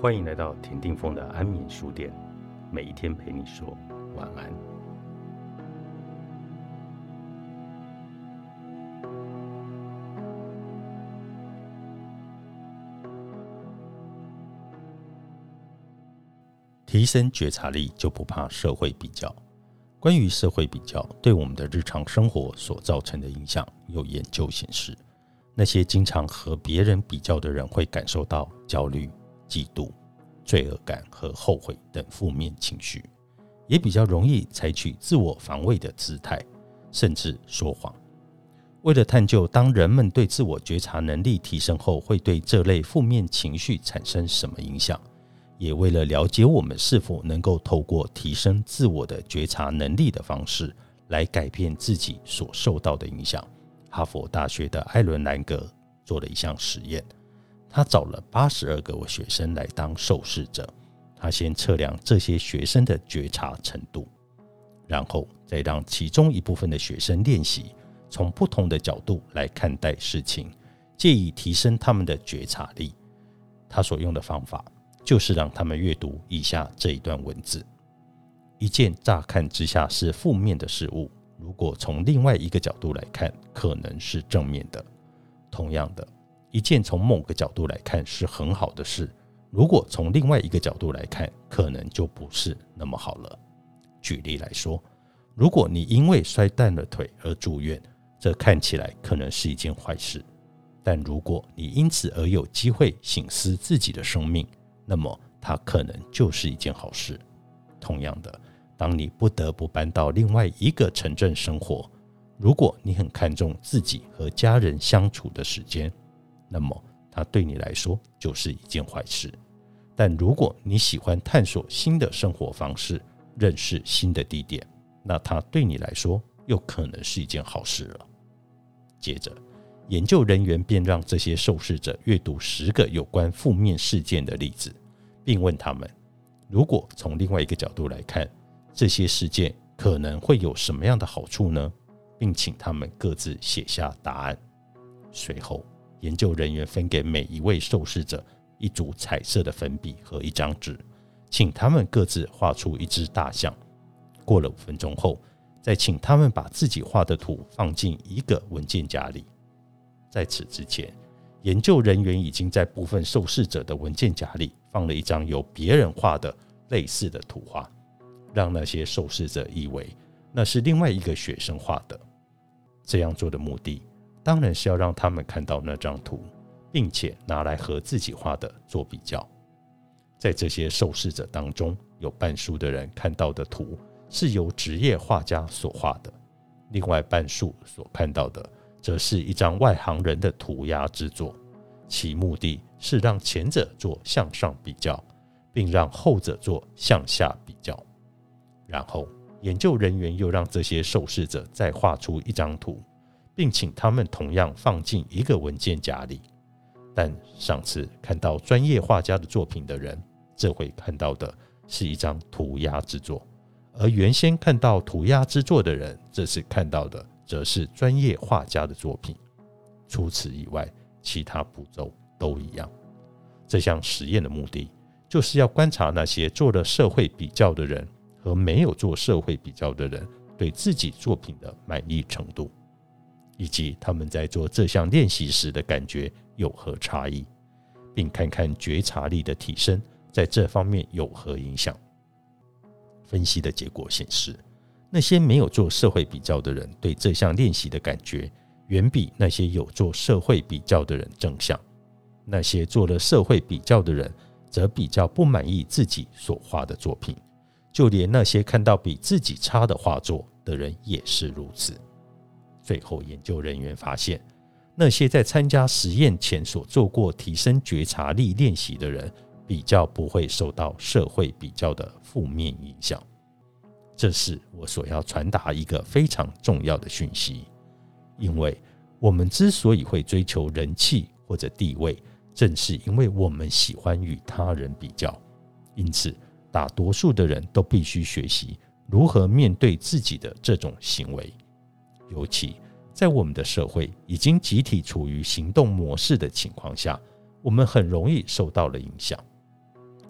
欢迎来到田定峰的安眠书店，每一天陪你说晚安。提升觉察力，就不怕社会比较。关于社会比较对我们的日常生活所造成的影响，有研究显示，那些经常和别人比较的人会感受到焦虑、嫉妒、罪恶感和后悔等负面情绪，也比较容易采取自我防卫的姿态，甚至说谎。为了探究当人们对自我觉察能力提升后，会对这类负面情绪产生什么影响？也为了了解我们是否能够透过提升自我的觉察能力的方式来改变自己所受到的影响，哈佛大学的艾伦兰格做了一项实验。他找了八十二个学生来当受试者，他先测量这些学生的觉察程度，然后再让其中一部分的学生练习从不同的角度来看待事情，借以提升他们的觉察力。他所用的方法。就是让他们阅读以下这一段文字：一件乍看之下是负面的事物，如果从另外一个角度来看，可能是正面的；同样的，一件从某个角度来看是很好的事，如果从另外一个角度来看，可能就不是那么好了。举例来说，如果你因为摔断了腿而住院，这看起来可能是一件坏事；但如果你因此而有机会醒思自己的生命，那么，它可能就是一件好事。同样的，当你不得不搬到另外一个城镇生活，如果你很看重自己和家人相处的时间，那么它对你来说就是一件坏事。但如果你喜欢探索新的生活方式，认识新的地点，那它对你来说又可能是一件好事了。接着。研究人员便让这些受试者阅读十个有关负面事件的例子，并问他们：如果从另外一个角度来看，这些事件可能会有什么样的好处呢？并请他们各自写下答案。随后，研究人员分给每一位受试者一组彩色的粉笔和一张纸，请他们各自画出一只大象。过了五分钟后，再请他们把自己画的图放进一个文件夹里。在此之前，研究人员已经在部分受试者的文件夹里放了一张由别人画的类似的图画，让那些受试者以为那是另外一个学生画的。这样做的目的，当然是要让他们看到那张图，并且拿来和自己画的做比较。在这些受试者当中，有半数的人看到的图是由职业画家所画的，另外半数所看到的。则是一张外行人的涂鸦之作，其目的是让前者做向上比较，并让后者做向下比较。然后，研究人员又让这些受试者再画出一张图，并请他们同样放进一个文件夹里。但上次看到专业画家的作品的人，这回看到的是一张涂鸦之作；而原先看到涂鸦之作的人，这次看到的。则是专业画家的作品。除此以外，其他步骤都一样。这项实验的目的，就是要观察那些做了社会比较的人和没有做社会比较的人对自己作品的满意程度，以及他们在做这项练习时的感觉有何差异，并看看觉察力的提升在这方面有何影响。分析的结果显示。那些没有做社会比较的人对这项练习的感觉，远比那些有做社会比较的人正向。那些做了社会比较的人，则比较不满意自己所画的作品。就连那些看到比自己差的画作的人也是如此。最后，研究人员发现，那些在参加实验前所做过提升觉察力练习的人，比较不会受到社会比较的负面影响。这是我所要传达一个非常重要的讯息，因为我们之所以会追求人气或者地位，正是因为我们喜欢与他人比较。因此，大多数的人都必须学习如何面对自己的这种行为，尤其在我们的社会已经集体处于行动模式的情况下，我们很容易受到了影响。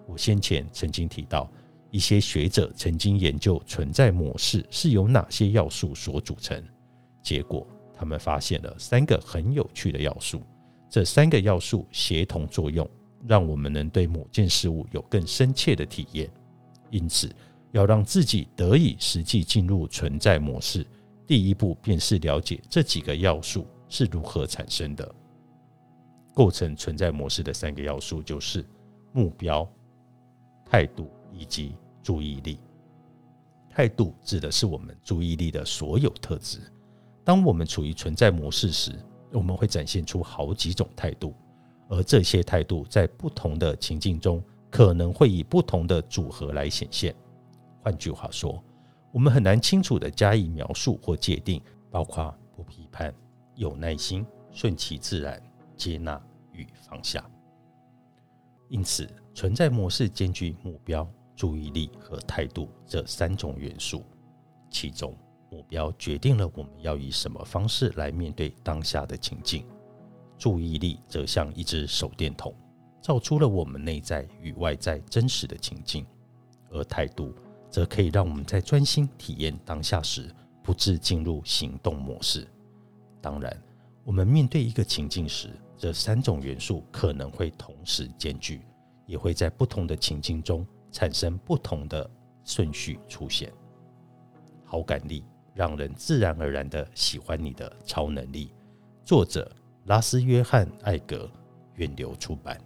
我先前曾经提到，一些学者曾经研究存在模式是由哪些要素所组成，结果他们发现了三个很有趣的要素。这三个要素协同作用，让我们能对某件事物有更深切的体验。因此，要让自己得以实际进入存在模式，第一步便是了解这几个要素是如何产生的。构成存在模式的三个要素就是目标、态度以及注意力。态度指的是我们注意力的所有特质。当我们处于存在模式时，我们会展现出好几种态度，而这些态度在不同的情境中可能会以不同的组合来显现。换句话说，我们很难清楚地加以描述或界定，包括不批判、有耐心、顺其自然、接纳与放下。因此，存在模式兼具目标、注意力和态度这三种元素，其中。目标决定了我们要以什么方式来面对当下的情境，注意力则像一只手电筒，照出了我们内在与外在真实的情境，而态度则可以让我们在专心体验当下时，不致进入行动模式。当然，我们面对一个情境时，这三种元素可能会同时兼具，也会在不同的情境中产生不同的顺序出现。好感力。让人自然而然的喜欢你的超能力。作者：拉斯约翰·艾格，远流出版。